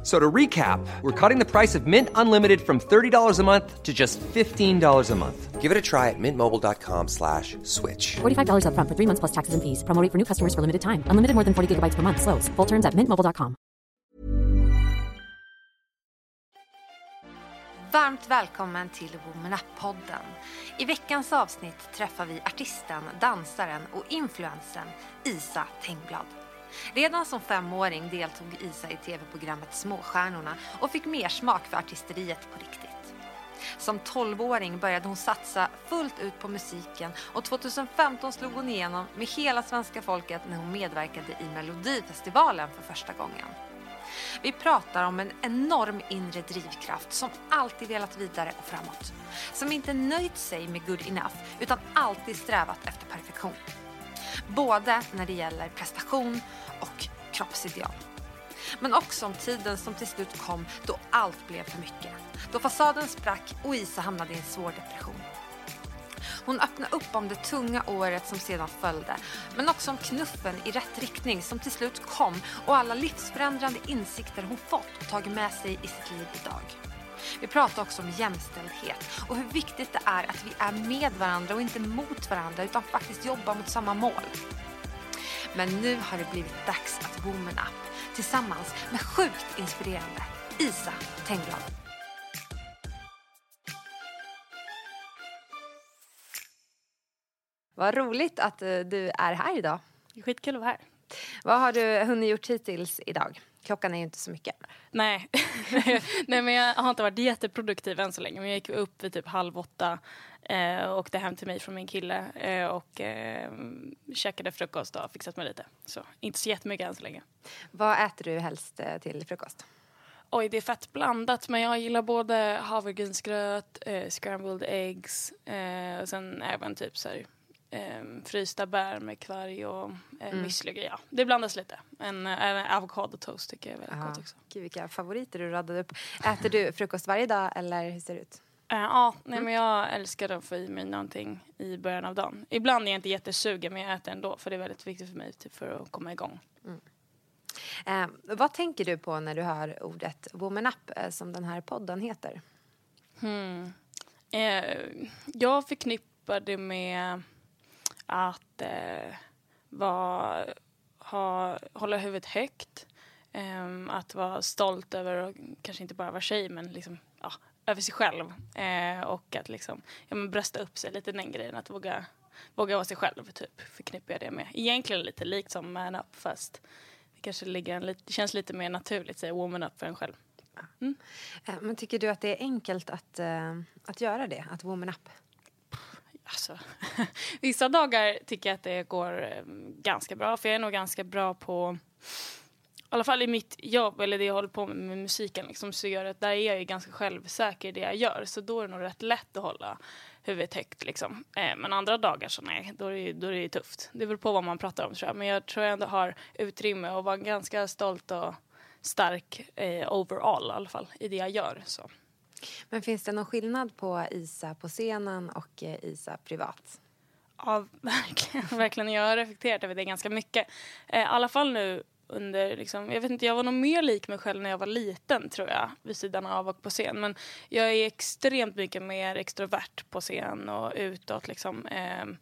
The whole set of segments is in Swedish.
F- So to recap, we're cutting the price of Mint Unlimited from $30 a month to just $15 a month. Give it a try at mintmobile.com slash switch. $45 upfront for three months plus taxes and fees. Promo rate for new customers for limited time. Unlimited more than 40 gigabytes per month. Slows. Full terms at mintmobile.com. Varmt välkommen till Woman Up-podden. I veckans avsnitt träffar vi artisten, dansaren och influensen Isa Tengblad. Redan som femåring deltog Isa i tv-programmet Småstjärnorna och fick mer smak för artisteriet på riktigt. Som 12-åring började hon satsa fullt ut på musiken och 2015 slog hon igenom med hela svenska folket när hon medverkade i Melodifestivalen för första gången. Vi pratar om en enorm inre drivkraft som alltid velat vidare och framåt. Som inte nöjt sig med good enough utan alltid strävat efter perfektion. Både när det gäller prestation och kroppsideal. Men också om tiden som till slut kom då allt blev för mycket. Då fasaden sprack och Isa hamnade i en svår depression. Hon öppnade upp om det tunga året som sedan följde, men också om knuffen i rätt riktning som till slut kom och alla livsförändrande insikter hon fått och tagit med sig i sitt liv idag. Vi pratar också om jämställdhet och hur viktigt det är att vi är med varandra och inte mot varandra utan faktiskt jobbar mot samma mål. Men nu har det blivit dags att Woman Up tillsammans med sjukt inspirerande Isa Tengblad. Vad roligt att eh, du är här idag. Skitkul att vara här. Vad har du hunnit gjort hittills idag? Klockan är ju inte så mycket. Nej. Nej, men jag har inte varit jätteproduktiv än så länge. Men jag gick upp vid typ halv åtta eh, och åkte hem till mig från min kille eh, och eh, käkade frukost och fixat mig lite. Så inte så jättemycket än så länge. Vad äter du helst eh, till frukost? Oj, det är fett blandat men jag gillar både havregrynsgröt, eh, scrambled eggs eh, och sen även typ så här, eh, frysta bär med kvarg och eh, Mm. grejer. Ja, det blandas lite. Men eh, även avokadotoast tycker jag är väldigt Ja. gott också. Gud, vilka favoriter du radade upp. Äter du frukost varje dag eller hur ser det ut? Eh, ja, nej, men jag älskar att få i mig någonting i början av dagen. Ibland är jag inte jättesugen men jag äter ändå för det är väldigt viktigt för mig typ, för att komma igång. Eh, vad tänker du på när du hör ordet Woman Up eh, som den här podden heter? Eh, jag förknippar det med att eh, vara, ha, hålla huvudet högt. ehm, att vara stolt över, och kanske inte bara vara tjej, men liksom, ja, över sig själv. Eh, och att liksom, ja, men brösta upp sig, lite den grejen. Att våga, våga vara sig själv, typ, förknippar jag det med. Egentligen lite likt som man up, fast det kanske ligger en, det känns lite mer naturligt, säga woman up för en själv. Eh, men tycker du att det är enkelt att, eh, att göra det? Att Woman Up? Alltså, vissa dagar tycker jag att det går eh, ganska bra. För jag är nog ganska bra på, i alla fall i mitt jobb eller det jag håller på med med musiken. Liksom, så gör att där är jag ju ganska självsäker i det jag gör. Så då är det nog rätt lätt att hålla huvudet högt. Liksom. Eh, men andra dagar så nej, då är, det, då är det tufft. Det beror på vad man pratar om tror jag. Men jag tror jag ändå har utrymme att vara ganska stolt och stark eh, overall i alla fall i det jag gör. Så. Men finns det någon skillnad på Isa på scenen och eh, Isa privat? Ja, verkligen. verkligen. Jag har reflekterat över det ganska mycket. Eh, I alla fall nu under, liksom, jag vet inte, jag var nog mer lik mig själv när jag var liten tror jag, vid sidan av och på scen. Men jag är extremt mycket mer extrovert på scen och utåt liksom. ehm,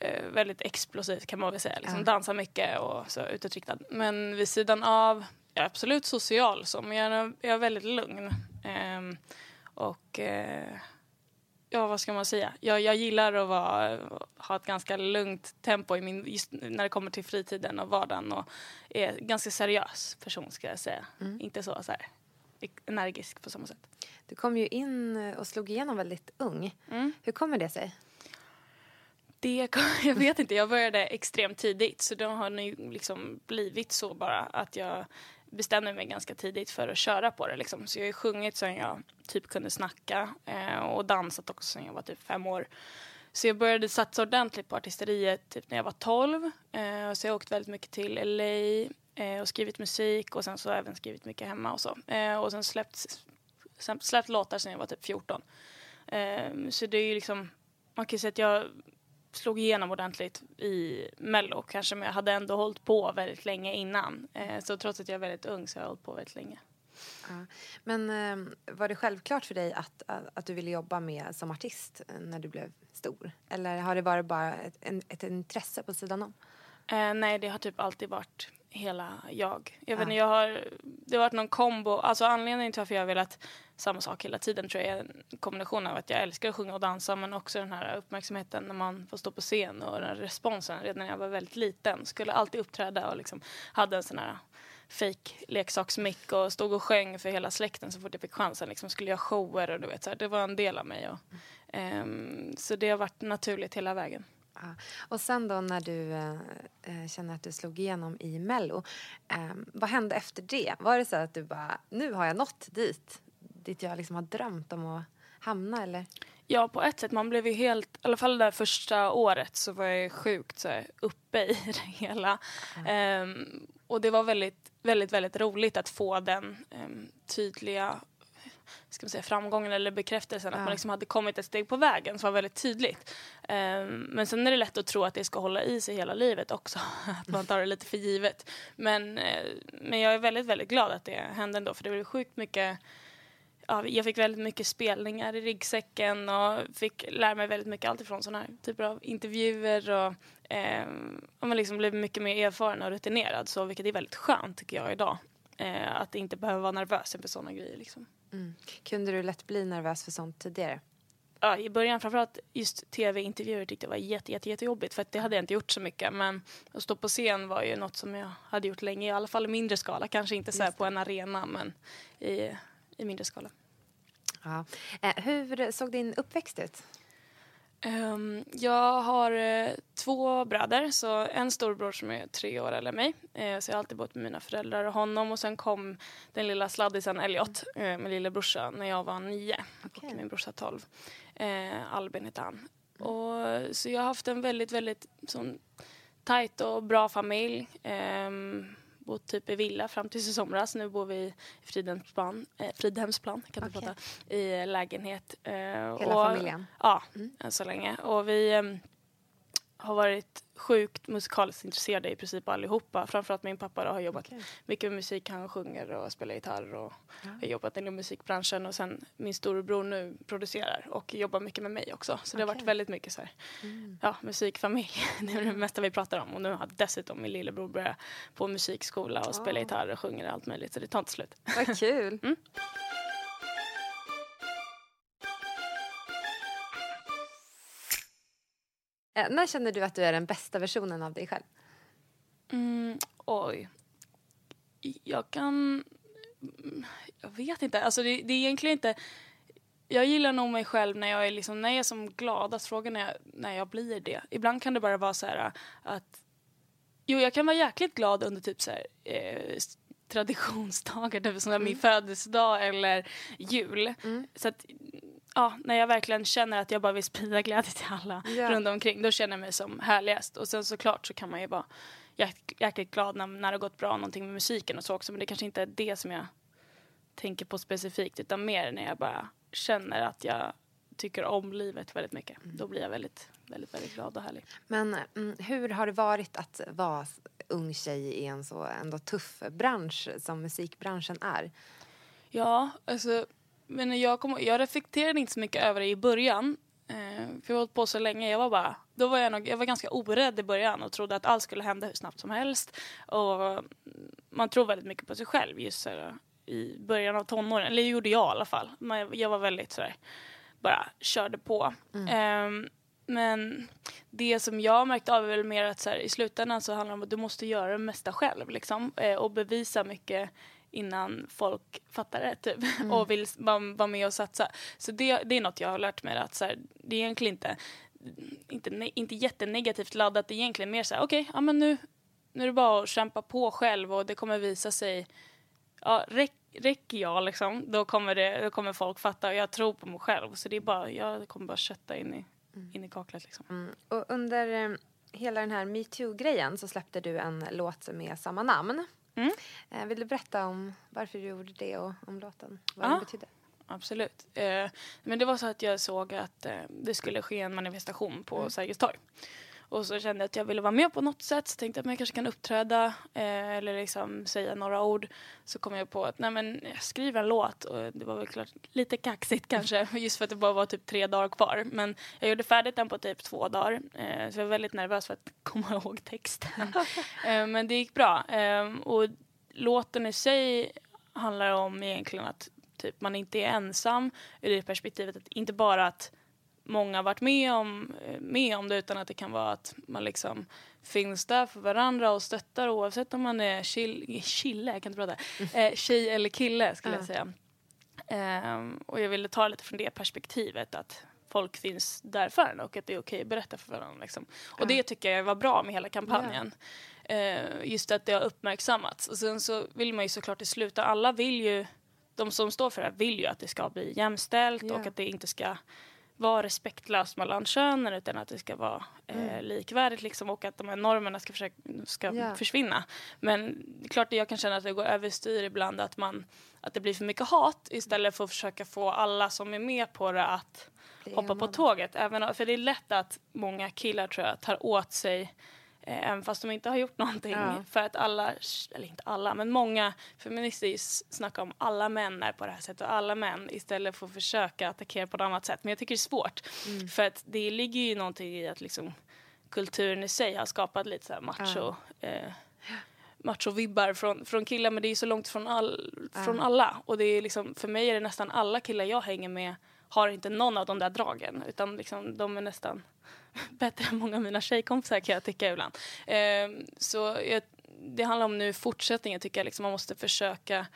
eh, väldigt explosivt kan man väl säga. Liksom, Ja. Dansar mycket och så utåtriktad. Men vid sidan av, jag är absolut social så, men jag är, jag är väldigt lugn. Ehm, och eh, ja, vad ska man säga? Jag, jag gillar att vara, ha ett ganska lugnt tempo i min, just när det kommer till fritiden och vardagen och är ganska seriös person ska jag säga. Inte så, så här energisk på samma sätt. Du kom ju in och slog igenom väldigt ung. Mm. Hur kommer det sig? Det, jag vet inte, jag började extremt tidigt så det har nu liksom blivit så bara att jag bestämde mig ganska tidigt för att köra på det. Liksom. Så jag har sjungit sen jag typ kunde snacka eh, och dansat också sen jag var typ fem år. Så jag började satsa ordentligt på artisteriet typ när jag var tolv. Eh, så jag har åkt väldigt mycket till LA eh, och skrivit musik och sen så har jag även skrivit mycket hemma och så. Eh, och sen släppt, släppt låtar sen jag var typ 14. Eh, så det är ju liksom, man kan ju säga att jag slog igenom ordentligt i Mello kanske men jag hade ändå hållit på väldigt länge innan. Eh, så trots att jag är väldigt ung så har jag hållit på väldigt länge. Ja. Men eh, var det självklart för dig att, att, du ville jobba med som artist när du blev stor? Eller har det varit bara ett, ett intresse på sidan om? Eh, nej, det har typ alltid varit hela jag. Jag vet inte, jag har, det har varit någon kombo. Alltså anledningen till varför jag har velat samma sak hela tiden tror jag är en kombination av att jag älskar att sjunga och dansa men också den här uppmärksamheten när man får stå på scen och den responsen redan när jag var väldigt liten. Skulle alltid uppträda och liksom hade en sån här fake leksaksmick och stod och sjöng för hela släkten så fort jag fick chansen. Liksom skulle jag shower och du vet så här, det var en del av mig. Och, um, så det har varit naturligt hela vägen. Ja. Och sen då när du eh, eh känner att du slog igenom i Mello, eh, vad hände efter det? Var det så att du bara, nu har jag nått dit, dit jag liksom har drömt om att hamna eller? Ja, på ett sätt. Man blev ju helt, i alla fall det där första året så var jag sjukt så här, uppe i det hela. Mm. Um, och det var väldigt, väldigt, väldigt roligt att få den um, tydliga ska man säga, framgången eller bekräftelsen, ja. att man liksom hade kommit ett steg på vägen som var väldigt tydligt. Um, men sen är det lätt att tro att det ska hålla i sig hela livet också, att man tar det lite för givet. Men, uh, men jag är väldigt, väldigt glad att det hände ändå, för det var sjukt mycket ja, jag fick väldigt mycket spelningar i ryggsäcken och fick lära mig väldigt mycket alltifrån sådana här typer av intervjuer och, eh, man liksom blev mycket mer erfaren och rutinerad så vilket är väldigt skönt tycker jag idag. Eh, att inte behöva vara nervös inför sådana grejer liksom. Mm. Kunde du lätt bli nervös för sånt tidigare? Ja, i början framförallt just tv-intervjuer tyckte jag var jätte, jätte, jättejobbigt för att det hade jag inte gjort så mycket. Men att stå på scen var ju något som jag hade gjort länge, i alla fall i mindre skala. Kanske inte så på en arena men i, i mindre skala. Ja. Eh, hur såg din uppväxt ut? Um, jag har uh, två bröder, så en storbror som är tre år eller mig. Uh, så jag har alltid bott med mina föräldrar och honom. Och sen kom den lilla sladdisen Elliot, uh, min lillebrorsa, när jag var nio. Okay. Och min brorsa tolv. Albin heter han. Mm. Och, så jag har haft en väldigt, väldigt sån tajt och bra familj. Um, bott typ i villa fram till i somras. Nu bor vi i Fridhemsplan, eh, Fridhemsplan kan okay. prata, i lägenhet. Eh, Hela och, familjen? Ja, mm. än så länge. Och vi eh, har varit sjukt musikaliskt intresserade i princip allihopa. Framförallt min pappa då, har jobbat okay. mycket med musik. Han sjunger och spelar gitarr och ja. har jobbat inom musikbranschen. Och sen min storebror nu producerar och jobbar mycket med mig också. Så okay. det har varit väldigt mycket så här, mm. ja, musikfamilj. det är det mesta vi pratar om. Och nu har dessutom min lillebror börjat på musikskola och oh. spela gitarr och sjunger och allt möjligt. Så det tar inte slut. Vad kul! mm. Eh, när känner du att du är den bästa versionen av dig själv? Mm, oj. Jag kan... Jag vet inte. Alltså det, det, är egentligen inte... Jag gillar nog mig själv när jag är, liksom, när jag är som gladast. Frågan är när jag blir det. Ibland kan det bara vara så här att... Jo, jag kan vara jäkligt glad under typ så här, eh, traditionsdagar, typ som mm. min födelsedag eller jul. Mm. Så att ja, när jag verkligen känner att jag bara vill sprida glädje till alla yeah. runt omkring, då känner jag mig som härligast. Och sen såklart så kan man ju vara jäkligt glad när, när det har gått bra någonting med musiken och så också, men det kanske inte är det som jag tänker på specifikt, utan mer när jag bara känner att jag tycker om livet väldigt mycket. Mm. Då blir jag väldigt, väldigt, väldigt glad och härlig. Men mm, hur har det varit att vara ung tjej i en så ändå tuff bransch som musikbranschen är? Ja, alltså men jag, kom, jag reflekterade inte så mycket över det i början. Eh, för jag har hållit på så länge. Jag var bara, då var jag, nog, jag var ganska orädd i början och trodde att allt skulle hända hur snabbt som helst. Och man tror väldigt mycket på sig själv just så i början av tonåren. Eller det gjorde jag i alla fall. Jag var väldigt sådär, bara körde på. Mm. Eh, men det som jag märkte av är väl mer att så här, i slutändan så handlar det om att du måste göra det mesta själv liksom, eh, och bevisa mycket innan folk fattar det typ och vill vara med och satsa. Så det, det är något jag har lärt mig att så här, det är egentligen inte, inte, inte jättenegativt laddat. Det är egentligen mer så här, okej, ja men nu, nu är det bara att kämpa på själv och det kommer visa sig ja, räck, räcker jag liksom, då kommer, det, då kommer folk fatta och jag tror på mig själv. Så det är bara, jag kommer bara kötta in i, in i kaklet liksom. Mm. Och under eh, hela den här metoo-grejen så släppte du en låt med samma namn. Mm. Eh, vill du berätta om varför du gjorde det och om låten? Vad Ja. den betydde? Absolut. Eh, men det var så att jag såg att eh, det skulle ske en manifestation på Sergels torg. Och så kände jag att jag ville vara med på något sätt. Så tänkte jag att jag kanske kan uppträda eh, eller liksom säga några ord. Så kom jag på att nej men jag skriver en låt och det var väl klart lite kaxigt kanske just för att det bara var typ tre dagar kvar. Men jag gjorde färdigt den på typ två dagar. Eh, så jag var väldigt nervös för att komma ihåg texten. eh, men det gick bra. Eh, och låten i sig handlar om egentligen att typ, man inte är ensam ur det perspektivet att inte bara att många varit med om, eh, med om det utan att det kan vara att man liksom finns där för varandra och stöttar oavsett om man är chill, chille, jag kan inte prata, eh, tjej eller kille skulle jag säga. Ehm, och jag ville ta lite från det perspektivet att folk finns där för en och att det är okej att berätta för varandra. Liksom. Och det tycker jag var bra med hela kampanjen. Eh, just att det har uppmärksammats. Och sen så vill man ju såklart i slutet, alla vill ju, de som står för det här vill ju att det ska bli jämställt och att det inte ska vara respektlöst mellan könen utan att det ska vara eh, likvärdigt liksom, och att de här normerna ska, försöka, ska Ja. försvinna. Men det klart jag kan känna att det går överstyr ibland att, man, att det blir för mycket hat istället för att försöka få alla som är med på det att Bli hoppa på enade. tåget. Även, för det är lätt att många killar tror jag tar åt sig även fast de inte har gjort någonting. Ja. För att alla, eller inte alla, men många feminister snackar om alla män är på det här sättet och alla män istället för att försöka attackera på ett annat sätt. Men jag tycker det är svårt. Mm. För att det ligger ju någonting i att liksom kulturen i sig har skapat lite så här macho eh, machovibbar från, från killar men det är så långt från, all, från alla. Och det är liksom, för mig är det nästan alla killar jag hänger med har inte någon av de där dragen utan liksom, de är nästan bättre än många av mina tjejkompisar kan jag tycka ibland. Eh, så jag, det handlar om nu fortsättningen tycker jag liksom man måste försöka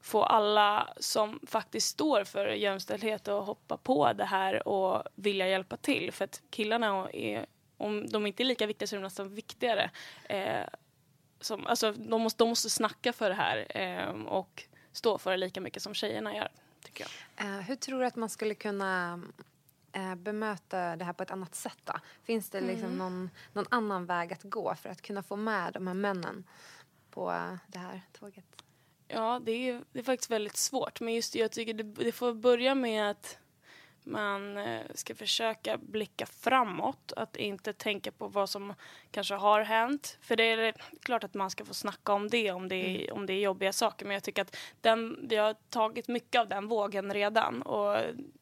få alla som faktiskt står för jämställdhet att hoppa på det här och vilja hjälpa till. För att killarna är, om de inte är lika viktiga så är de nästan viktigare. Eh, som, alltså, de, måste, de måste snacka för det här eh, och stå för det lika mycket som tjejerna gör, tycker jag. Eh, hur tror du att man skulle kunna eh, bemöta det här på ett annat sätt? Då? Finns det liksom någon, någon annan väg att gå för att kunna få med de här männen på det här tåget? Ja, det är, det är faktiskt väldigt svårt. Men just jag tycker det, det får börja med att man eh, ska försöka blicka framåt. Att inte tänka på vad som kanske har hänt. För det är klart att man ska få snacka om det om det är, om det är jobbiga saker. Men jag tycker att den, vi har tagit mycket av den vågen redan. Och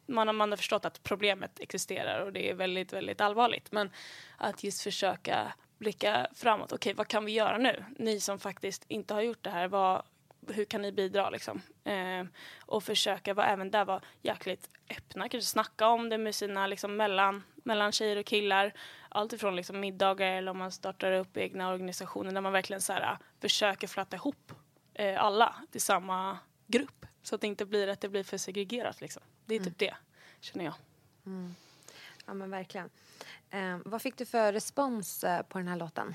man, har- man har förstått att problemet existerar och det är väldigt, väldigt allvarligt. Men att just försöka blicka framåt. Okej, vad kan vi göra nu? Ni som faktiskt inte har gjort det här, vad, hur kan ni bidra liksom? Eh, och försöka vara, även där vara jäkligt öppna, kanske snacka om det med sina liksom mellan, mellan tjejer och killar. Allt ifrån liksom middagar eller om man startar upp egna organisationer där man verkligen så här, försöker flatta ihop eh, alla till samma grupp. Så att det inte blir att det blir för segregerat liksom. Det är typ det, känner jag. Ja, men verkligen. Eh, vad fick du för respons eh, på den här låten?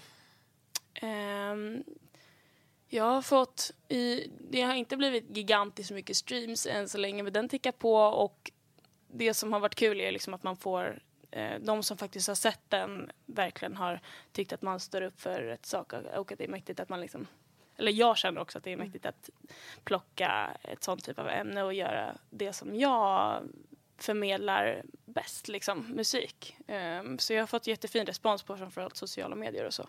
Jag har fått, i, det har inte blivit gigantiskt mycket streams än så länge men den tickar på och det som har varit kul är liksom att man får eh, de som faktiskt har sett den verkligen har tyckt att man står upp för rätt sak och att det är mäktigt att man liksom eller jag känner också att det är mäktigt att plocka ett sånt typ av ämne och göra det som jag förmedlar bäst, liksom musik. Ehm, så jag har fått jättefin respons på framförallt sociala medier och så.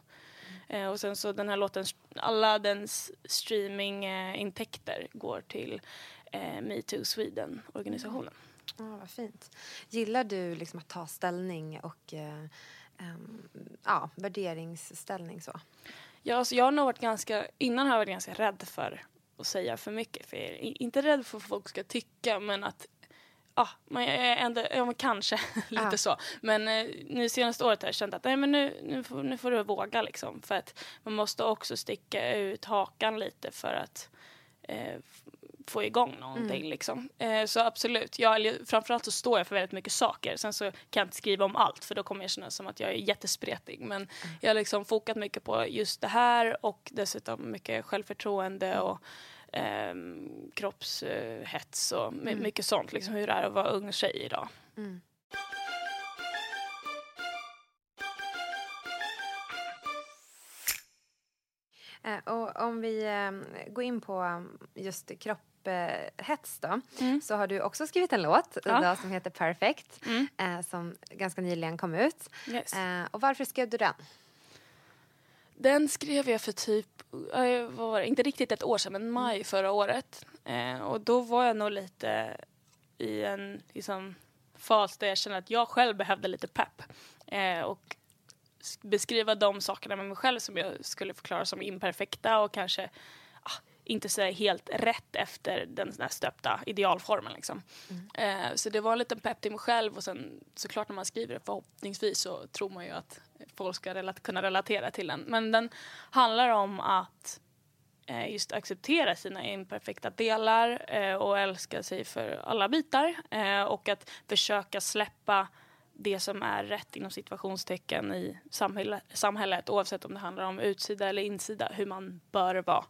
Eh, och sen så den här låten, alla dens streamingintäkter går till eh, Metoo Sweden-organisationen. Ja, vad fint. Gillar du liksom att ta ställning och eh, ehm, ja, värderingsställning så? Ja, alltså jag har nog varit ganska, innan har jag varit ganska rädd för att säga för mycket. För inte rädd för vad folk ska tycka, men att Ja, man är ändå, ja, men kanske lite Ja. så. Men eh, nu senaste året har jag känt att nej, men nu, nu, får, nu får du våga liksom. För att man måste också sticka ut hakan lite för att eh, få igång någonting. Liksom. Eh, så absolut, jag, framförallt så står jag för väldigt mycket saker. Sen så kan jag inte skriva om allt för då kommer jag känna som att jag är jättespretig. Men jag har liksom fokat mycket på just det här och dessutom mycket självförtroende och eh, kroppshets och my- mycket sånt. Liksom hur det är att vara ung tjej idag. Eh, och om vi eh, går in på um, just kropphets då, så har du också skrivit en låt Ja. idag som heter Perfect, eh, som ganska nyligen kom ut. Yes. Eh, och varför skrev du den? Den skrev jag för typ, eh, vad var det, inte riktigt ett år sedan, men maj förra året. Eh, och då var jag nog lite i en liksom, fas där jag kände att jag själv behövde lite pepp. Eh, och beskriva de sakerna med mig själv som jag skulle förklara som imperfekta och kanske ah, inte så helt rätt efter den där stöpta idealformen. Liksom. Eh, så det var en liten pepp till mig själv och sen såklart när man skriver det förhoppningsvis så tror man ju att folk ska relat- kunna relatera till den. Men den handlar om att eh, just acceptera sina imperfekta delar eh, och älska sig för alla bitar eh, och att försöka släppa det som är rätt inom situationstecken i samhälle, samhället oavsett om det handlar om utsida eller insida, hur man bör vara.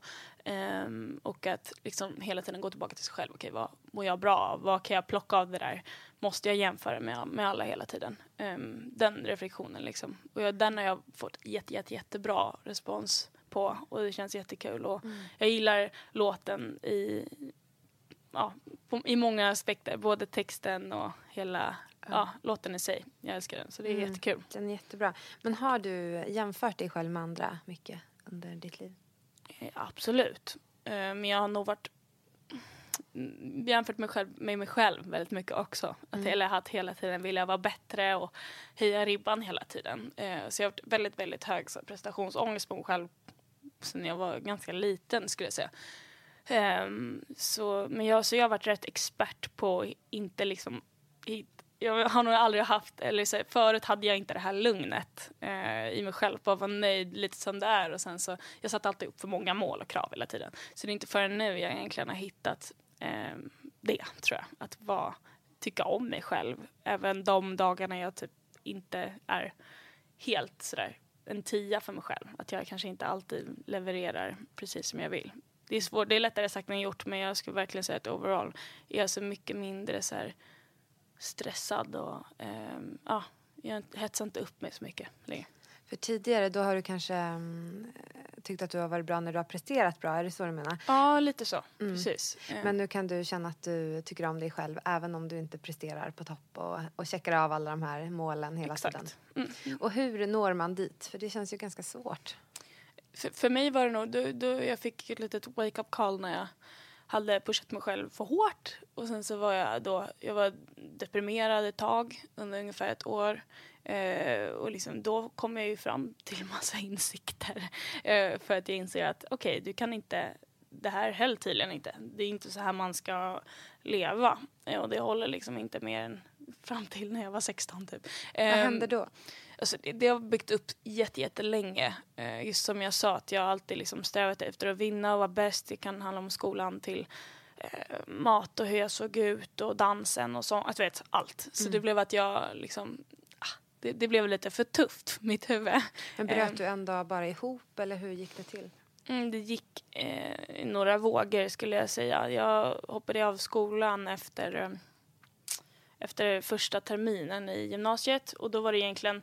Ehm, och att liksom hela tiden gå tillbaka till sig själv. Okej, vad mår jag bra av? Vad kan jag plocka av det där? Måste jag jämföra med, med alla hela tiden? Ehm, den reflektionen liksom. Och jag, den har jag fått jätte, jätte, jättebra respons på och det känns jättekul. Och Jag gillar låten i, ja, på, i många aspekter, både texten och hela ja, låten i sig. Jag älskar den, så det är jättekul. Den är jättebra. Men har du jämfört dig själv med andra mycket under ditt liv? Eh, Absolut. Eh, Men jag har nog varit mm, jämfört mig själv, med mig själv väldigt mycket också. Att, Eller att hela tiden vilja vara bättre och höja ribban hela tiden. Eh, Så jag har varit väldigt, väldigt hög prestationsångest på mig själv sen jag var ganska liten skulle jag säga. Ehm, så, men jag, så jag har varit rätt expert på inte liksom jag har nog aldrig haft, eller så, förut hade jag inte det här lugnet eh, i mig själv Bara vara nöjd lite som det är och sen så, jag satte alltid upp för många mål och krav hela tiden. Så det är inte förrän nu jag egentligen har hittat eh, det tror jag, att vara, tycka om mig själv. Även de dagarna jag typ inte är helt sådär en tia för mig själv. Att jag kanske inte alltid levererar precis som jag vill. Det är, svårt, det är lättare sagt än gjort men jag skulle verkligen säga att overall är jag så mycket mindre så här stressad och ehm, ja, jag hetsar inte upp mig så mycket längre. För tidigare då har du kanske mm, tyckt att du har varit bra när du har presterat bra, är det så du menar? Ja, lite så. Precis. Eh, Men nu kan du känna att du tycker om dig själv även om du inte presterar på topp och, och checkar av alla de här målen hela Exakt. Mm. tiden. Och hur når man dit? För det känns ju ganska svårt. för, för mig var det nog, då, då jag fick ett litet wake-up call när jag hade pushat mig själv för hårt. Och sen så var jag då, jag var deprimerad ett tag under ungefär ett år. Eh, och liksom, då kom jag ju fram till massa insikter. Eh, för att jag inser att okej, du kan inte, det här höll tydligen inte. Det är inte så här man ska leva. Eh, och det håller liksom inte mer än fram till när jag var 16 typ. Vad Ehm, händer då? Alltså, det, det har byggt upp jätte, jättelänge. Eh, just som jag sa, att jag alltid liksom strävat efter att vinna och vara bäst. Det kan handla om skolan till eh, mat och hur jag såg ut och dansen och så. Att vet, allt. Så det blev att jag liksom... Ah, det, det blev lite för tufft för mitt huvud. Men bröt Ehm, du en dag bara ihop eller hur gick det till? Mm, det gick eh, i några vågor skulle jag säga. Jag hoppade av skolan efter, eh, efter första terminen i gymnasiet och då var det egentligen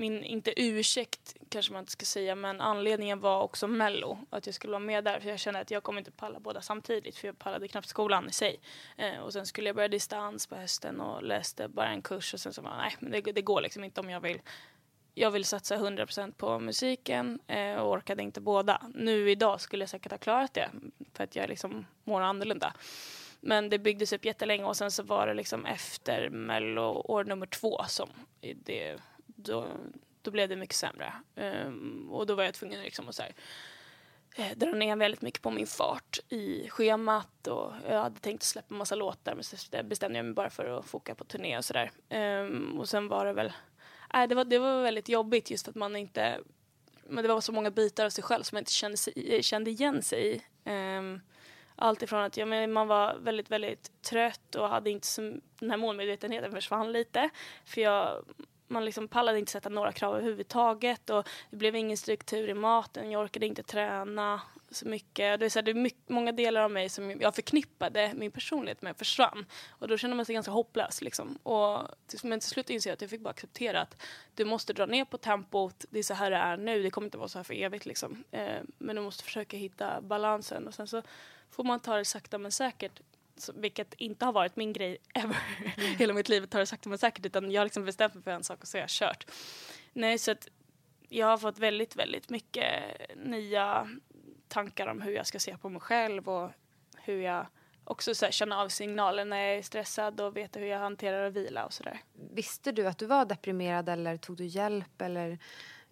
min, inte ursäkt kanske man inte ska säga, men anledningen var också mello. Att jag skulle vara med där för jag kände att jag kommer inte palla båda samtidigt för jag pallade knappt skolan i sig. Eh, och sen skulle jag börja distans på hösten och läste bara en kurs och sen så var nej men det, det går liksom inte om jag vill jag vill satsa 100% på musiken eh, och orkade inte båda. Nu idag skulle jag säkert ha klarat det för att jag liksom mår annorlunda. Men det byggdes upp jättelänge och sen så var det liksom efter mello år nummer två som det, då, då blev det mycket sämre. Um, och då var jag tvungen liksom att så här, eh, dra ner väldigt mycket på min fart i schemat och jag hade tänkt släppa massa låtar men så bestämde jag mig bara för att foka på turné och sådär. Um, ehm, och sen var det väl, nej det var, det var väldigt jobbigt just för att man inte, men det var så många bitar av sig själv som man inte kände, sig, eh, kände igen sig i. Um, allt ifrån att ja, men man var väldigt, väldigt trött och hade inte så, den här målmedvetenheten försvann lite. För jag, man liksom pallade inte sätta några krav överhuvudtaget och det blev ingen struktur i maten. Jag orkade inte träna så mycket. Det är, så här, det är mycket, många delar av mig som jag förknippade min personlighet med försvann. Och då kände man sig ganska hopplös. Liksom. Och, men till slut insåg jag att jag fick bara acceptera att du måste dra ner på tempot. Det är så här det är nu. Det kommer inte vara så här för evigt. Liksom. Eh, men du måste försöka hitta balansen. Och sen så får man ta det sakta men säkert. Vilket inte har varit min grej ever. Mm. Hela mitt liv tar det sakta men säkert. Utan jag har liksom bestämt mig för en sak och så har jag kört. Nej, så att jag har fått väldigt, väldigt mycket nya tankar om hur jag ska se på mig själv och hur jag också så här, känna av signaler när jag är stressad och veta hur jag hanterar och vila och sådär. Visste du att du var deprimerad eller tog du hjälp eller?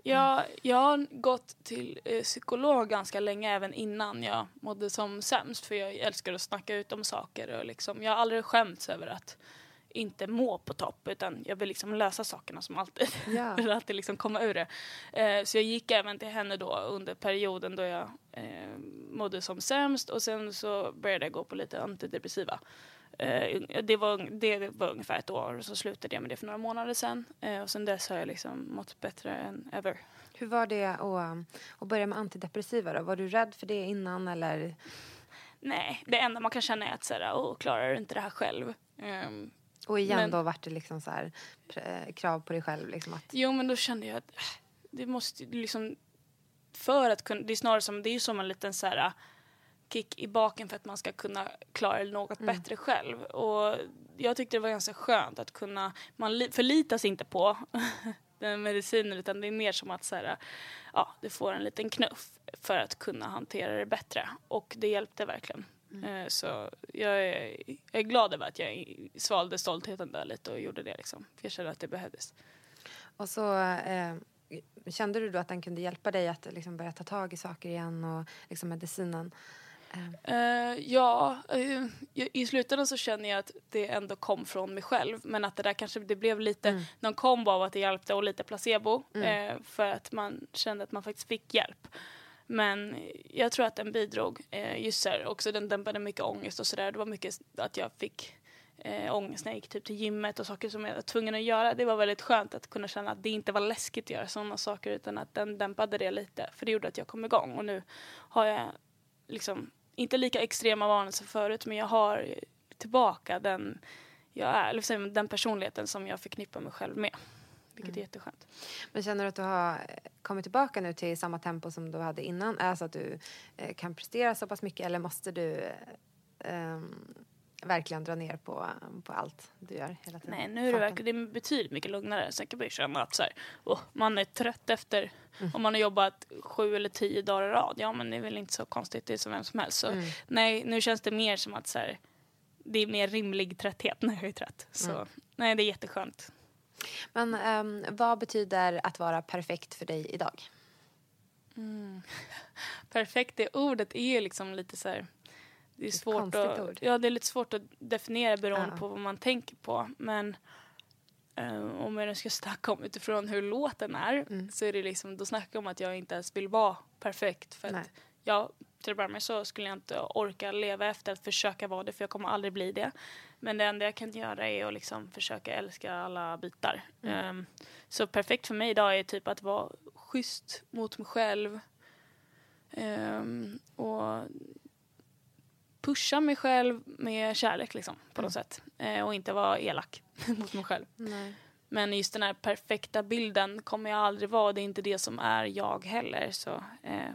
Ja, jag har gått till eh, psykolog ganska länge även innan jag mådde som sämst för jag älskar att snacka ut om saker och liksom, jag har aldrig skämts över att inte må på topp utan jag vill liksom lösa sakerna som alltid. Ja. för att liksom komma ur det. Eh, så jag gick även till henne då under perioden då jag eh, mådde som sämst och sen så började jag gå på lite antidepressiva. Eh, det, var, det var ungefär ett år och så slutade jag med det för några månader sedan. Eh, och sen dess har jag liksom mått bättre än ever. Hur var det att, att börja med antidepressiva då? Var du rädd för det innan eller? Nej, det enda man kan känna är att så här, oh, klarar du inte det här själv? Um, och igen men, då vart det liksom så här, krav på dig själv liksom att... Jo men då kände jag att äh, det måste liksom för att kunna, det är snarare som, det är som en liten så här kick i baken för att man ska kunna klara något mm. bättre själv. Och jag tyckte det var ganska skönt att kunna, man förlitas inte på den medicinen utan det är mer som att så här, ja, du får en liten knuff för att kunna hantera det bättre. Och det hjälpte verkligen. Mm. Eh, så jag är, jag är glad över att jag svalde stoltheten där lite och gjorde det liksom. För jag kände att det behövdes. Och så eh, kände du då att den kunde hjälpa dig att liksom börja ta tag i saker igen och liksom medicinen? Uh, ja, uh, i slutändan så känner jag att det ändå kom från mig själv. Men att det där kanske det blev lite mm. någon kombo av att det hjälpte och lite placebo. Mm. Uh, för att man kände att man faktiskt fick hjälp. Men jag tror att den bidrog. Eh, just så här, också den dämpade mycket ångest och sådär. Det var mycket att jag fick eh, ångest när jag gick typ till gymmet och saker som jag var tvungen att göra. Det var väldigt skönt att kunna känna att det inte var läskigt att göra sådana saker utan att den dämpade det lite. För det gjorde att jag kom igång och nu har jag liksom inte lika extrema vanor som förut men jag har tillbaka den jag är, eller den personligheten som jag förknippar mig själv med. Vilket mm. är jätteskönt. Men känner du att du har kommit tillbaka nu till samma tempo som du hade innan? Alltså att du eh, kan prestera så pass mycket eller måste du eh, verkligen dra ner på, på allt du gör hela tiden? Nej, nu är det verkligen det betydligt mycket lugnare. Sen kan man ju känna att så här, oh, man är trött efter mm. om man har jobbat sju eller tio dagar i rad. Ja, men det är väl inte så konstigt. Det är som vem som helst. Så, mm. Nej, nu känns det mer som att så här, det är mer rimlig trötthet när jag är trött. Så mm. nej, det är jätteskönt. Men um, vad betyder att vara perfekt för dig idag? Mm. Perfekt, det ordet är ju liksom lite så här, Det är, svårt att, ord. Ja, det är lite svårt att definiera beroende ja. på vad man tänker på. Men um, om jag nu ska snacka om utifrån hur låten är mm. så är det liksom, då snackar jag om att jag inte ens vill vara perfekt. För att jag till att börja med så skulle jag inte orka leva efter att försöka vara det för jag kommer aldrig bli det. Men det enda jag kan göra är att liksom försöka älska alla bitar. Mm. Um, så perfekt för mig idag är typ att vara schysst mot mig själv. Um, och pusha mig själv med kärlek liksom på något mm. sätt. Uh, och inte vara elak mot mig själv. Nej. Men just den här perfekta bilden kommer jag aldrig vara. Det är inte det som är jag heller. Så uh,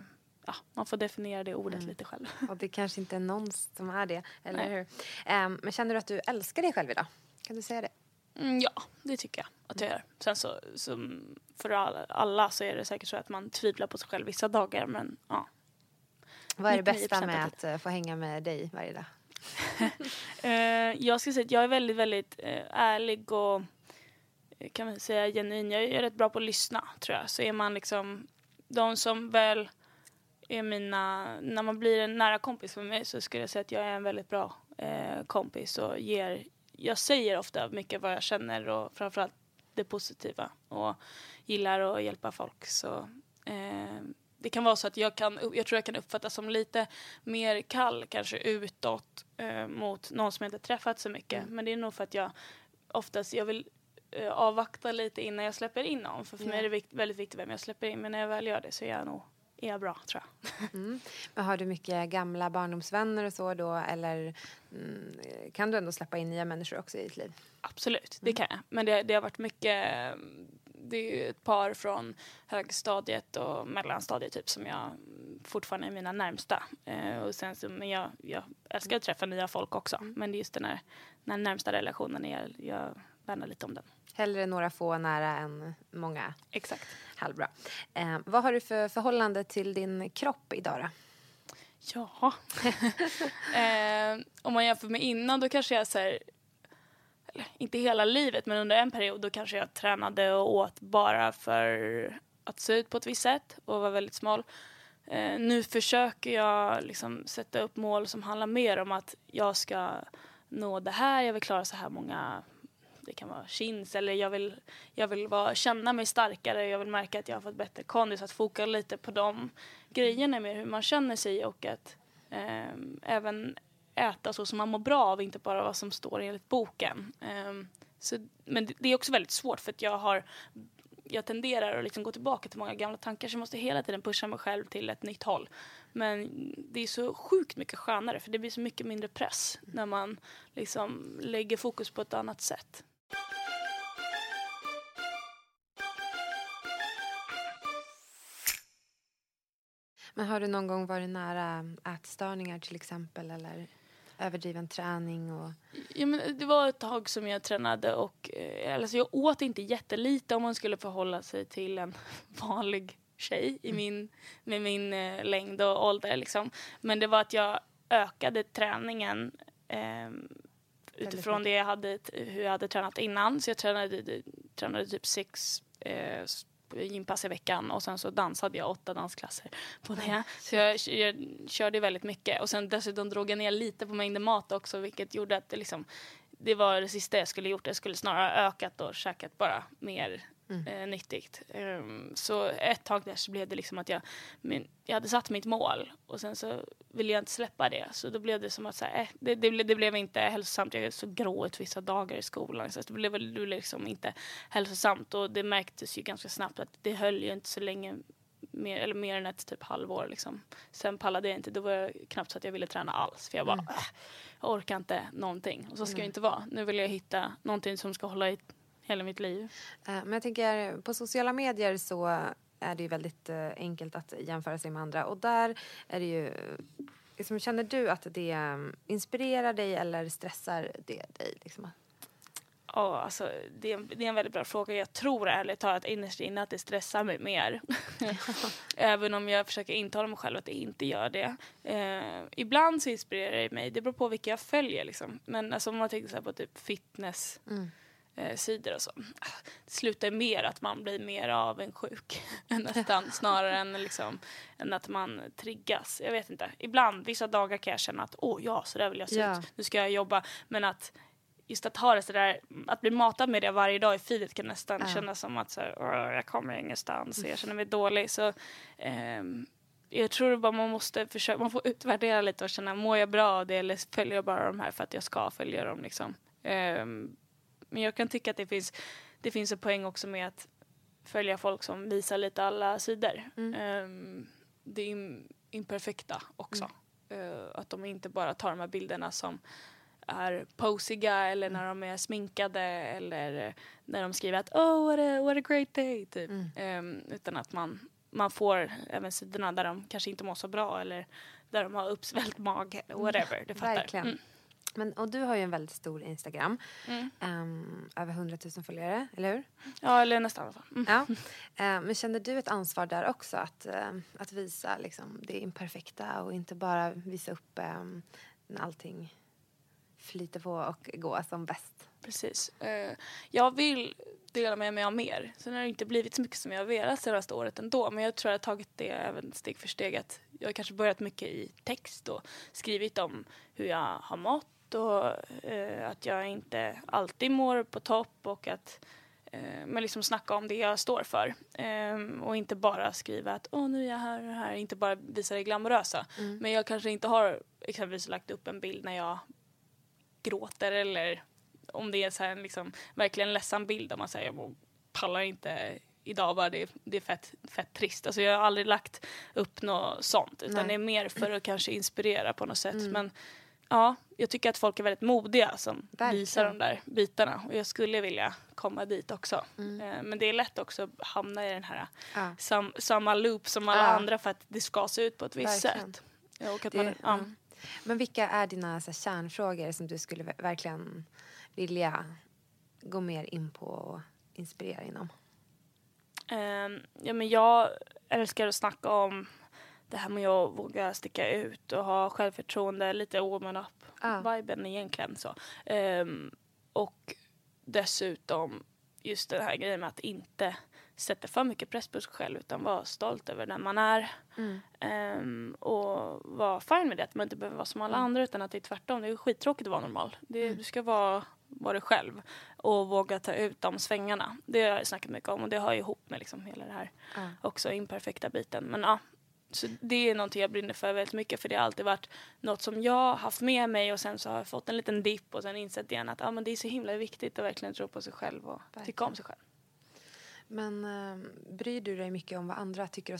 ja, man får definiera det ordet mm. lite själv. Och det kanske inte är någon som är det, eller Nej. hur? Um, men känner du att du älskar dig själv idag? Kan du säga det? Mm, ja, det tycker jag att jag gör. Sen så, för alla så är det säkert så att man tvivlar på sig själv vissa dagar, men ja. Vad är det bästa med att uh, få hänga med dig varje dag? uh, jag skulle säga att jag är väldigt, väldigt uh, ärlig och kan man säga genuin. Jag är rätt bra på att lyssna, tror jag. Så är man liksom de som väl är mina, när man blir en nära kompis med mig så skulle jag säga att jag är en väldigt bra eh, kompis och ger, jag säger ofta mycket vad jag känner och framförallt det positiva och gillar att hjälpa folk. Så eh, det kan vara så att jag kan, jag tror jag kan uppfattas som lite mer kall kanske utåt eh, mot någon som jag inte träffat så mycket. Men det är nog för att jag oftast, jag vill eh, avvakta lite innan jag släpper in någon. För för mig är det vikt, väldigt viktigt vem jag släpper in. Men när jag väl gör det så är jag nog är jag bra tror jag. Men har du mycket gamla barndomsvänner och så då? Eller mm, kan du ändå släppa in nya människor också i ditt liv? Absolut, det kan jag. Men det, det har varit mycket det är ju ett par från högstadiet och mellanstadiet typ som jag fortfarande är mina närmsta. Eh, och sen så, men jag, jag älskar att träffa nya folk också. Men det är just den här, den närmsta relationen, är, jag värnar lite om den. Hellre några få nära än många Exakt. halvbra. Eh, vad har du för förhållande till din kropp idag då? Ja. eh, om man jämför med innan då kanske jag så här, inte hela livet men under en period då kanske jag tränade och åt bara för att se ut på ett visst sätt och var väldigt smal. Eh, nu försöker jag liksom sätta upp mål som handlar mer om att jag ska nå det här, jag vill klara så här många det kan vara chins eller jag vill, jag vill vara, känna mig starkare, jag vill märka att jag har fått bättre kondis, att fokusera lite på de grejerna med hur man känner sig och att eh, även äta så som man mår bra av, inte bara vad som står enligt boken. Um, så, men det, det är också väldigt svårt för att jag har jag tenderar att liksom gå tillbaka till många gamla tankar så jag måste hela tiden pusha mig själv till ett nytt håll. Men det är så sjukt mycket skönare för det blir så mycket mindre press när man liksom lägger fokus på ett annat sätt. Men har du någon gång varit nära ätstörningar till exempel eller överdriven träning? Och... Ja, men det var ett tag som jag tränade och eh, alltså jag åt inte jättelite om man skulle förhålla sig till en vanlig tjej i min, med min eh, längd och ålder. Liksom. Men det var att jag ökade träningen eh, utifrån det jag hade, hur jag hade tränat innan. Så jag tränade, tränade typ sex eh, gympass i veckan och sen så dansade jag åtta dansklasser på det. Så jag, jag körde väldigt mycket och sen dessutom drog jag ner lite på mängden mat också vilket gjorde att det liksom det var det sista jag skulle gjort. Jag skulle snarare ökat och käkat bara mer mm. eh, nyttigt. Um, så ett tag där så blev det liksom att jag, min, jag hade satt mitt mål och sen så ville jag inte släppa det. Så då blev det som att så här, eh, det, det, det, blev inte hälsosamt. Jag är så grå ut vissa dagar i skolan. Så det blev, det blev liksom inte hälsosamt och det märktes ju ganska snabbt att det höll ju inte så länge mer, eller mer än ett typ halvår. Liksom. Sen pallade jag inte. Då var jag knappt så att jag ville träna alls. För jag bara, mm. äh, jag orkar inte någonting. Och så ska mm. det inte vara. Nu vill jag hitta någonting som ska hålla i hela mitt liv. Eh, men jag tänker, på sociala medier så är det ju väldigt eh, enkelt att jämföra sig med andra. Och där är det ju... Liksom, känner du att det mm, inspirerar dig eller stressar det dig? Liksom? Ja, alltså, det, är en, det är en väldigt bra fråga. Jag tror ärligt talat innerst inne att det stressar mig mer. Även om jag försöker intala mig själv att det inte gör det. Eh, ibland så inspirerar det mig. Det beror på vilka jag följer. Liksom. Men alltså, om man tänker så på typ fitness. Mm eh, sidor och så. Det slutar mer att man blir mer avundsjuk nästan snarare än, liksom, än att man triggas. Jag vet inte. Ibland, vissa dagar kan jag känna att åh ja, så där vill jag se ja. ut. Nu ska jag jobba. Men att just att ha det sådär, att bli matad med det varje dag i feedet kan nästan ja. kännas som att så här, jag kommer ingenstans, jag känner mig dålig. Så, ehm, jag tror bara man måste försöka, man får utvärdera lite och känna, mår jag bra av det eller följer jag bara de här för att jag ska följa dem liksom. Um, men jag kan tycka att det finns, det finns en poäng också med att följa folk som visar lite alla sidor. Mm. Um, det imperfekta också. Mm. Uh, att de inte bara tar de här bilderna som är posiga eller när de är sminkade eller när de skriver att oh what a, what a great day typ. Mm. Um, utan att man, man får även sidorna där de kanske inte mår så bra eller där de har uppsvällt mage whatever. Du fattar. Verkligen. Mm. Men, och du har ju en väldigt stor Instagram. Mm. Um, över 100 000 följare, eller hur? Ja, eller nästan i alla fall. Mm. Ja. Uh, men känner du ett ansvar där också att, uh, att visa liksom, det imperfekta och inte bara visa upp um, när allting flyter på och går som bäst? Precis. Uh, jag vill dela med mig av mer. Sen har det inte blivit så mycket som jag har velat senaste året ändå. Men jag tror jag har tagit det även steg för steg. Att jag har kanske börjat mycket i text och skrivit om hur jag har mått och eh, att jag inte alltid mår på topp och att Eh, men liksom snacka om det jag står för. Eh, och inte bara skriva att åh nu är jag här och här, inte bara visa det glamorösa. Men jag kanske inte har exempelvis lagt upp en bild när jag gråter eller om det är så en liksom, verkligen ledsen bild om man säger jag pallar inte idag bara det, det är fett, fett trist. Alltså jag har aldrig lagt upp något sånt utan Nej. det är mer för att kanske inspirera på något sätt. Men ja, jag tycker att folk är väldigt modiga som Verkligen. visar de där bitarna och jag skulle vilja komma dit också. Eh, Men det är lätt också att hamna i den här Ja. sam, samma loop som alla Ja. andra för att det ska se ut på ett visst Verkligen. sätt. Och att Det- man, ja. mm. Men vilka är dina så här, kärnfrågor som du skulle ver- verkligen vilja gå mer in på och inspirera inom? Ehm, ja, men jag älskar att snacka om det här med att våga sticka ut och ha självförtroende, lite woman up-viben egentligen. Så. Ehm, och dessutom just den här grejen med att inte sätta för mycket press på sig själv utan vara stolt över den man är. Ehm, och vara fine med det, att man inte behöver vara som alla andra utan att det är tvärtom. Det är skittråkigt att vara normal. Det, Du ska vara, vara dig själv och våga ta ut de svängarna. Det har jag snackat mycket om och det har ju ihop med liksom hela det här också imperfekta biten. Men ja, så det är någonting jag brinner för väldigt mycket för det har alltid varit något som jag har haft med mig och sen så har jag fått en liten dipp och sen insett igen att ja, men det är så himla viktigt att verkligen tro på sig själv och tycka om sig själv. Men eh, bryr du dig mycket om vad andra tycker och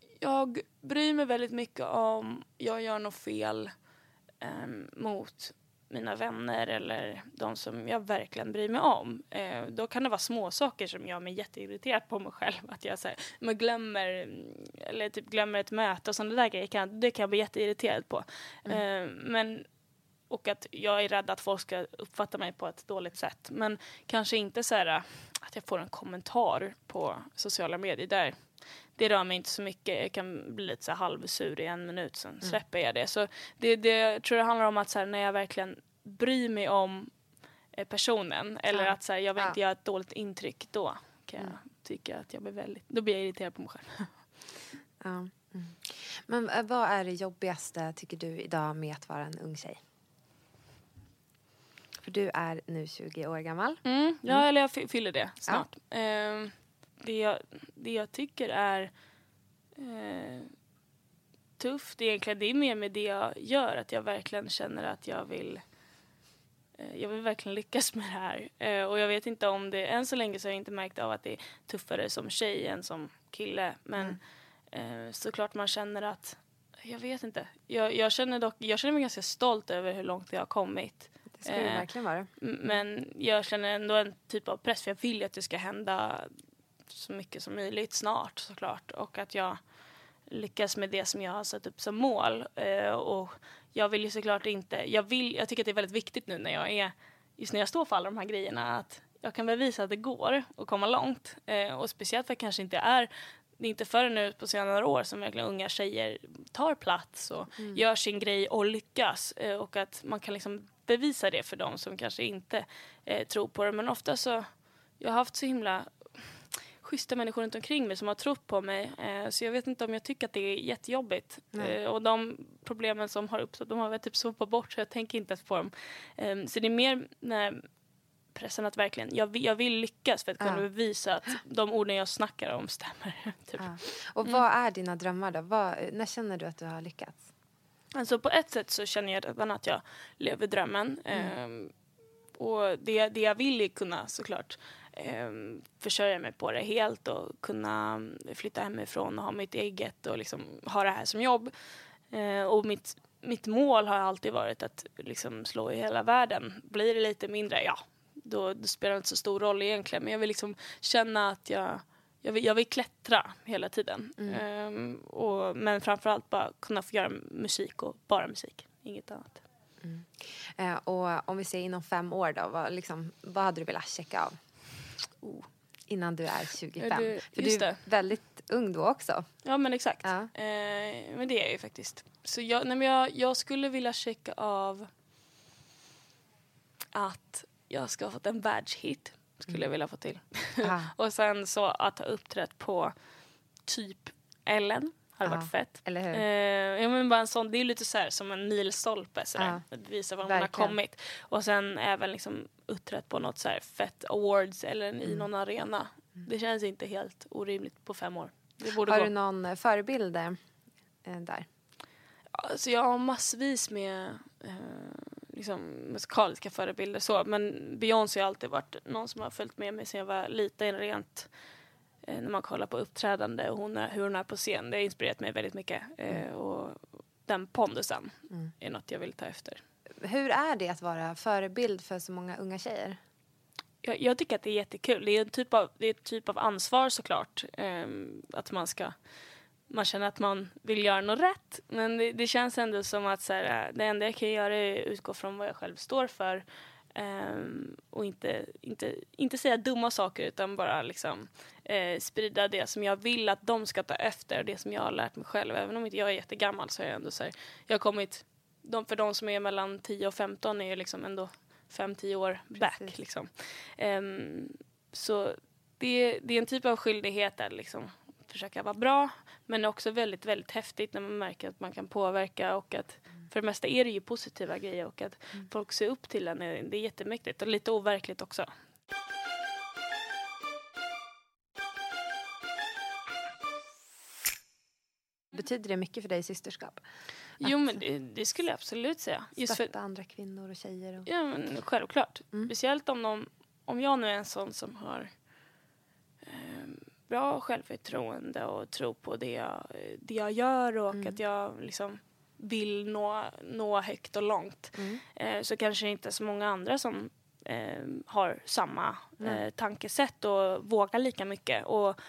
jag bryr mig väldigt mycket om jag gör något fel em, mot mina vänner eller de som jag verkligen bryr mig om. Eh, då kan det vara små saker som gör mig jätteirriterad på mig själv. Att jag så här, men glömmer, eller typ glömmer ett möte och sådana där grejer. Kan, det kan jag bli jätteirriterad på. Eh, men och att jag är rädd att folk ska uppfatta mig på ett dåligt sätt. Men kanske inte så här att jag får en kommentar på sociala medier. Där, det rör mig inte så mycket. Jag kan bli lite så halvsur i en minut, sen släpper jag det. Så det, det jag tror det handlar om att så här, när jag verkligen bryr mig om eh, personen eller Ja. att så här, jag vill Ja. inte göra ett dåligt intryck, då kan jag tycka att jag blir väldigt, då blir jag irriterad på mig själv. Ja. Mm. Men eh, vad är det jobbigaste, tycker du, idag med att vara en ung tjej? För du är nu 20 år gammal. Mm, ja, eller jag fy- fyller det snart. Ehm, det, jag, det jag tycker är eh, tufft egentligen, det är mer med det jag gör. Att jag verkligen känner att jag vill eh, jag vill verkligen lyckas med det här. Eh, och jag vet inte om det, än så länge så har jag inte märkt av att det är tuffare som tjej än som kille. Men eh, såklart man känner att, jag vet inte. Jag, jag, känner dock, jag känner mig ganska stolt över hur långt jag har kommit. Det ska Eh, verkligen vara. Men jag känner ändå en typ av press för jag vill ju att det ska hända så mycket som möjligt snart såklart och att jag lyckas med det som jag har satt upp som mål. Eh, och jag vill ju såklart inte, jag, vill, jag tycker att det är väldigt viktigt nu när jag är, just när jag står för alla de här grejerna att jag kan väl visa att det går att komma långt. Eh, och speciellt för att jag kanske inte är det är inte förrän nu på senare år som verkligen unga tjejer tar plats och gör sin grej och lyckas. Eh, och att man kan liksom bevisa det för dem som kanske inte eh, tror på det. Men ofta så, jag har haft så himla schyssta människor runt omkring mig som har trott på mig. Eh, så jag vet inte om jag tycker att det är jättejobbigt. Eh, och de problemen som har uppstått, de har väl typ sopat bort så jag tänker inte ens på dem. Eh, så det är mer när pressen att verkligen, jag vill, jag vill lyckas för att kunna Ja. bevisa att de orden jag snackar om stämmer. typ. Ja. Och vad är dina drömmar då? Vad, när känner du att du har lyckats? Alltså på ett sätt så känner jag redan att jag lever drömmen. Ehm, och det, det jag vill är kunna såklart um, försörja mig på det helt och kunna mm, flytta hemifrån och ha mitt eget och liksom ha det här som jobb. Eh, och mitt, mitt mål har alltid varit att liksom slå i hela världen. Blir det lite mindre, ja, då, då spelar det inte så stor roll egentligen. Men jag vill liksom känna att jag jag vill, jag vill klättra hela tiden. Ehm, och, men framförallt bara kunna få göra musik och bara musik. Inget annat. Eh, och om vi säger inom fem år då, vad, liksom, vad hade du velat checka av? Innan du är 25. Ja, du- För just du är det. väldigt ung då också. Ja men exakt. Ja. Eh, men det är jag ju faktiskt. Så jag, nej, men jag, jag skulle vilja checka av att jag ska ha fått en världshit. Skulle jag vilja få till. Ja. och sen så att ha uppträtt på typ Ellen. Hade Ja, varit fett. eller hur? Eh, ja, men bara en sån, det är lite så här som en milstolpe sådär. Ja. Att visa var man har kommit. Och sen även liksom uppträtt på något så här fett awards eller Mm. i någon arena. Det känns inte helt orimligt på fem år. Det borde Har gå. du någon eh, förebild eh, där? Alltså jag har massvis med eh, liksom, musikaliska förebilder så. Men Beyoncé har alltid varit någon som har följt med mig sedan jag var liten rent eh, när man kollar på uppträdande och hon är, hur hon är på scen. Det har inspirerat mig väldigt mycket. Eh, och den pondusen är något jag vill ta efter. Hur är det att vara förebild för så många unga tjejer? Jag, jag tycker att det är jättekul. Det är en typ av, det är en typ av ansvar såklart. Um, att man ska man känner att man vill göra något rätt. Men det, det känns ändå som att så här, eh, det enda jag kan göra är att utgå från vad jag själv står för. Um, och inte, inte, inte säga dumma saker utan bara liksom, uh, sprida det som jag vill att de ska ta efter. Det som jag har lärt mig själv. Även om inte jag är jättegammal så har jag ändå så här, jag har kommit, de, för de som är mellan 10 och 15 är ju liksom ändå 5-10 år back. Precis. Liksom. Ehm, så det, det är en typ av skyldighet att liksom försöka vara bra men också väldigt, väldigt häftigt när man märker att man kan påverka och att för det mesta är det ju positiva grejer och att folk ser upp till en. Det är jättemäktigt och lite overkligt också. Betyder det mycket för dig systerskap? Jo men det, det skulle jag absolut säga. Just för, Stötta andra kvinnor och tjejer? Och... Ja, men självklart. Speciellt om, de, om jag nu är en sån som har eh, bra självförtroende och tror på det jag, det jag gör och att jag liksom vill nå, nå högt och långt. Eh, så kanske det inte är så många andra som eh, har samma eh, tankesätt och vågar lika mycket. Och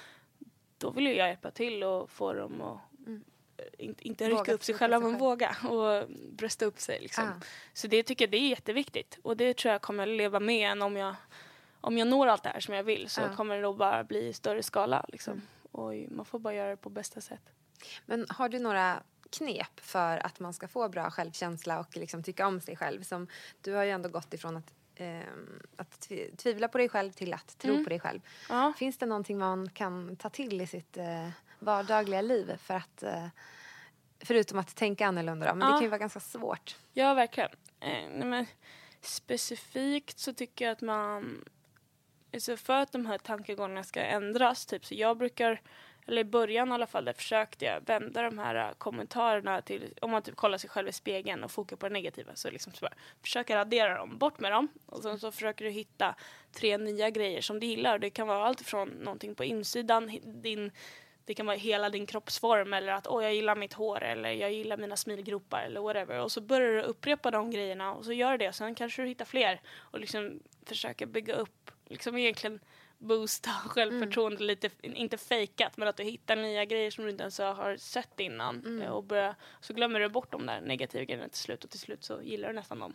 då vill jag hjälpa till och få dem att eh, inte, inte Våga rycka upp sig själva men våga och brösta upp sig. Liksom. Ah. Så det tycker jag det är jätteviktigt. Och det tror jag kommer leva med en om jag, om jag når allt det här som jag vill så Ja. kommer det nog bara bli i större skala. Liksom. Och man får bara göra det på bästa sätt. Men har du några knep för att man ska få bra självkänsla och liksom tycka om sig själv? Som, du har ju ändå gått ifrån att, ehm, att tvi- tvivla på dig själv till att tro Mm. på dig själv. Ja. Finns det någonting man kan ta till i sitt eh, vardagliga liv för att eh, Förutom att tänka annorlunda då, men det Ja. kan ju vara ganska svårt. Ja, verkligen. Eh, men specifikt så tycker jag att man... Alltså för att de här tankegångarna ska ändras, typ, så jag brukar, eller i början i alla fall, där försökte jag vända de här eh, kommentarerna till, om man typ kollar sig själv i spegeln och fokar på det negativa, så liksom så bara, försöka radera dem, bort med dem. Och sen så försöker du hitta tre nya grejer som du gillar. Det kan vara allt ifrån någonting på insidan, din det kan vara hela din kroppsform eller att åh jag gillar mitt hår eller jag gillar mina smilgropar eller whatever. Och så börjar du upprepa de grejerna och så gör du det. Sen kanske du hittar fler och liksom försöka bygga upp, liksom egentligen boosta självförtroendet lite, inte fejkat men att du hittar nya grejer som du inte ens har sett innan. Eh, Och börja, så glömmer du bort de där negativa grejerna till slut och till slut så gillar du nästan dem.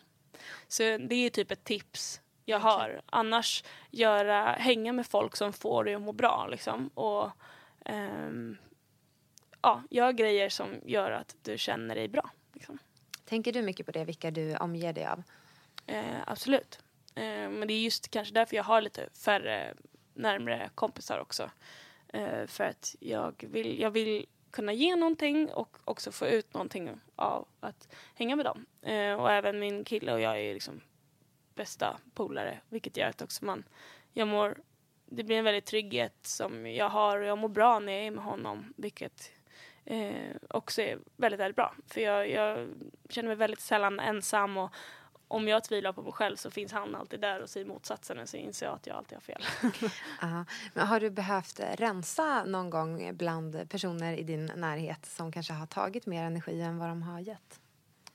Så det är typ ett tips jag har. Annars göra, hänga med folk som får dig att må bra liksom. Och ehm, ja, gör grejer som gör att du känner dig bra. Liksom. Tänker du mycket på det, vilka du omger dig av? Eh, absolut. Eh, men det är just kanske därför jag har lite färre närmre kompisar också. Eh, för att jag vill, jag vill kunna ge någonting och också få ut någonting av att hänga med dem. Eh, och även min kille och jag är liksom bästa polare vilket gör att också man, jag mår, det blir en väldigt trygghet som jag har och jag mår bra när jag är med honom vilket eh, också är väldigt, väldigt bra. För jag, jag känner mig väldigt sällan ensam och om jag tvivlar på mig själv så finns han alltid där och säger motsatsen så inser jag att jag alltid har fel. Aha. Men har du behövt rensa någon gång bland personer i din närhet som kanske har tagit mer energi än vad de har gett?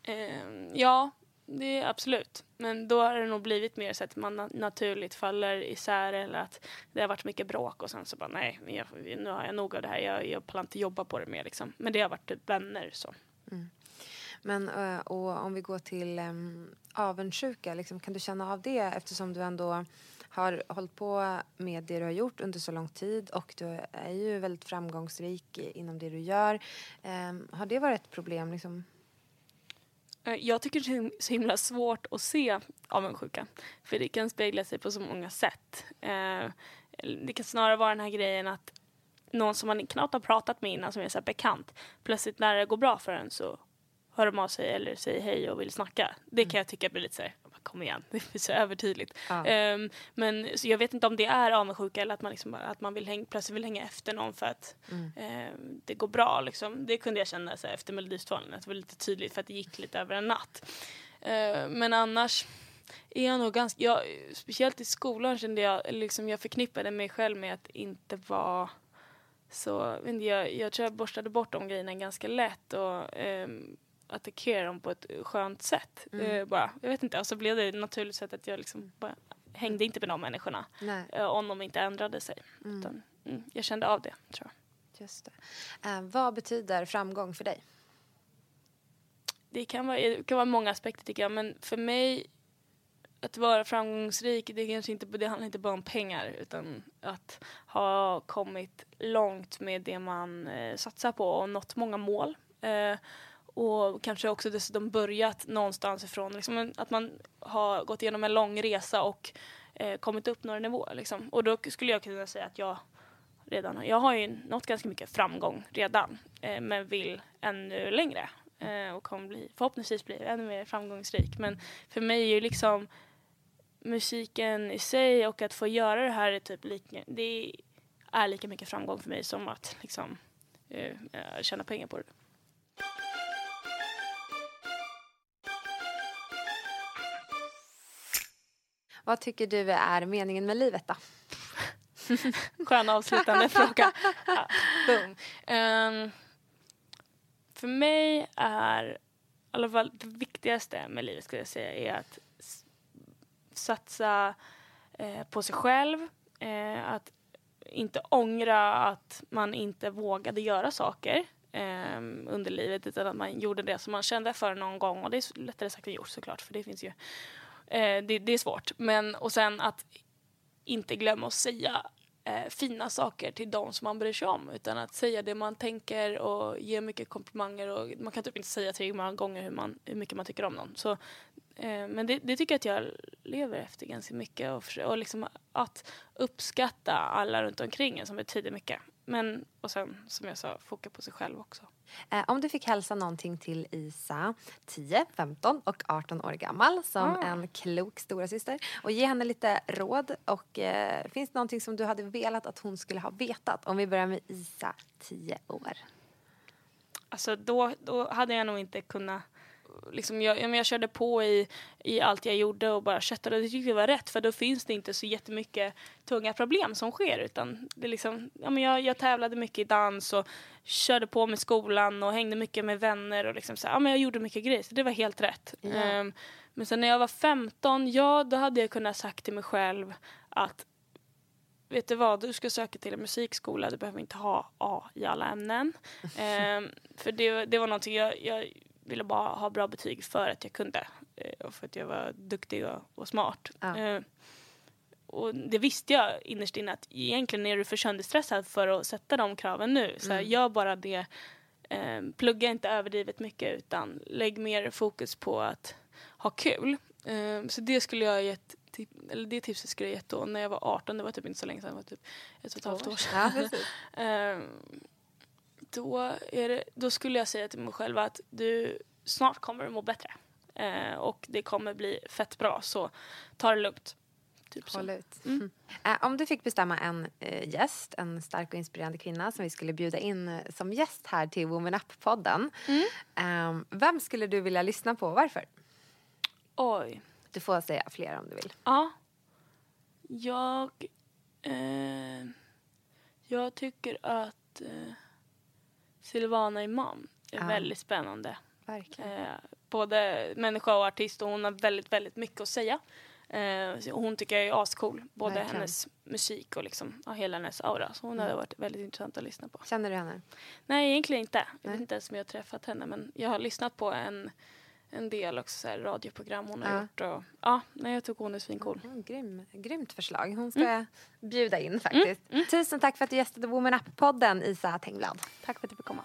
Eh, ja, det är absolut. Men då har det nog blivit mer så att man naturligt faller isär eller att det har varit mycket bråk och sen så bara nej, jag, nu har jag nog av det här. Jag, jag pallar inte jobba på det mer liksom. Men det har varit typ vänner så. Mm. Men eh, och om vi går till um, avundsjuka, liksom, kan du känna av det eftersom du ändå har hållit på med det du har gjort under så lång tid och du är ju väldigt framgångsrik inom det du gör. Um, har det varit ett problem? Liksom? Eh, jag tycker det är så himla svårt att se avundsjuka. För det kan spegla sig på så många sätt. Eh, det kan snarare vara den här grejen att någon som man knappt har pratat med innan, som är så bekant, plötsligt när det går bra för en så hör de av sig eller säger hej och vill snacka. Det kan mm. jag tycka blir lite så här, kom igen, det är så övertydligt. Ja. Um, men jag vet inte om det är avundsjuka eller att man, liksom, att man vill häng, plötsligt vill hänga efter någon för att mm. um, det går bra. Liksom. Det kunde jag känna så här, efter Melodifestivalen, att det var lite tydligt för att det gick lite över en natt. Uh, men annars är jag nog ganska, jag, speciellt i skolan kände jag, liksom jag förknippade mig själv med att inte vara så, jag, jag tror jag borstade bort de grejerna ganska lätt och um, attackera dem på ett skönt sätt. Mm. Uh, bara. Jag vet inte, och så blev det naturligt sätt att jag liksom bara hängde inte med de människorna. Uh, om de inte ändrade sig. Mm. Utan, mm, jag kände av det, tror jag. Just det. Uh, vad betyder framgång för dig? Det kan vara, det kan vara många aspekter tycker jag, men för mig att vara framgångsrik, det, kanske inte, det handlar inte bara om pengar utan att ha kommit långt med det man eh, satsar på och nått många mål. Och kanske också dessutom börjat någonstans ifrån. Liksom att man har gått igenom en lång resa och eh, kommit upp några nivåer. Liksom. Och då skulle jag kunna säga att jag redan jag har ju nått ganska mycket framgång redan eh, men vill ännu längre eh, och kommer bli, förhoppningsvis bli ännu mer framgångsrik. Men för mig är ju liksom musiken i sig och att få göra det här är typ lika, det är lika mycket framgång för mig som att liksom, eh, eh tjäna pengar på det. Vad tycker du är meningen med livet då? Skön avslutande fråga. Ja, um, för mig är i alla fall det viktigaste med livet skulle jag säga är att satsa eh, på sig själv. Eh, att inte ångra att man inte vågade göra saker eh, under livet utan att man gjorde det som man kände för någon gång. Och det är lättare sagt än gjort såklart för det finns ju Eh, det, det, är svårt. Men, och sen att inte glömma att säga eh, fina saker till de som man bryr sig om. Utan att säga det man tänker och ge mycket komplimanger. Och man kan typ inte säga tre många gånger hur, man, hur mycket man tycker om någon. Så, eh, men det, det, tycker jag att jag lever efter ganska mycket. Och, och liksom att uppskatta alla runt omkring en som betyder mycket. Men, och sen som jag sa, foka på sig själv också. Eh, om du fick hälsa någonting till Isa, 10, 15 och 18 år gammal som ah. en klok storasyster och ge henne lite råd och eh, finns det någonting som du hade velat att hon skulle ha vetat? Om vi börjar med Isa, 10 år. Alltså då, då hade jag nog inte kunnat liksom jag, jag körde på i, i allt jag gjorde och bara köttade det tyckte jag var rätt för då finns det inte så jättemycket tunga problem som sker utan det liksom, ja, men jag, jag tävlade mycket i dans och körde på med skolan och hängde mycket med vänner och liksom så, ja, men jag gjorde mycket grejer så det var helt rätt. Yeah. Um, men sen när jag var 15, ja då hade jag kunnat sagt till mig själv att vet du vad, du ska söka till en musikskola, du behöver inte ha A i alla ämnen. um, för det, det var någonting jag, jag ville bara ha bra betyg för att jag kunde eh, och för att jag var duktig och, och smart. Ja. Eh, och det visste jag innerst inne att egentligen är du för sönderstressad för att sätta de kraven nu. Så Mm. gör bara det. Eh, plugga inte överdrivet mycket utan lägg mer fokus på att ha kul. Så det skulle jag gett, eller det tipset skulle jag gett då när jag var 18. Det var typ inte så länge sedan, det var typ ett och ett halvt år sedan. Ja, då, det, då skulle jag säga till mig själv att du snart kommer att må bättre. Eh, och det kommer bli fett bra, så ta det lugnt. Typ så. Håll ut. Mm. Eh, om du fick bestämma en eh, gäst, en stark och inspirerande kvinna som vi skulle bjuda in eh, som gäst här till Woman Up-podden. Eh, vem skulle du vilja lyssna på och varför? Oj. Du får säga fler om du vill. Ja. Jag... Eh, jag tycker att eh, Silvana Imam är Ja. väldigt spännande. Verkligen. Eh, både människa och artist och hon har väldigt, väldigt mycket att säga. Eh, hon tycker jag är ascool. Både Verkligen. hennes musik och liksom, ja, hela hennes aura. Så hon hade varit väldigt intressant att lyssna på. Känner du henne? Nej, egentligen inte. Jag Nej. vet inte ens om jag har träffat henne. Men jag har lyssnat på en, en del också, så här, radioprogram hon har Ja. gjort. Och, ja, nej, jag tycker hon är svincool. Mm, grym, grymt förslag. Hon ska jag bjuda in faktiskt. Tusen tack för att du gästade Woman Up-podden, Isa Tengblad. Tack för att du fick komma.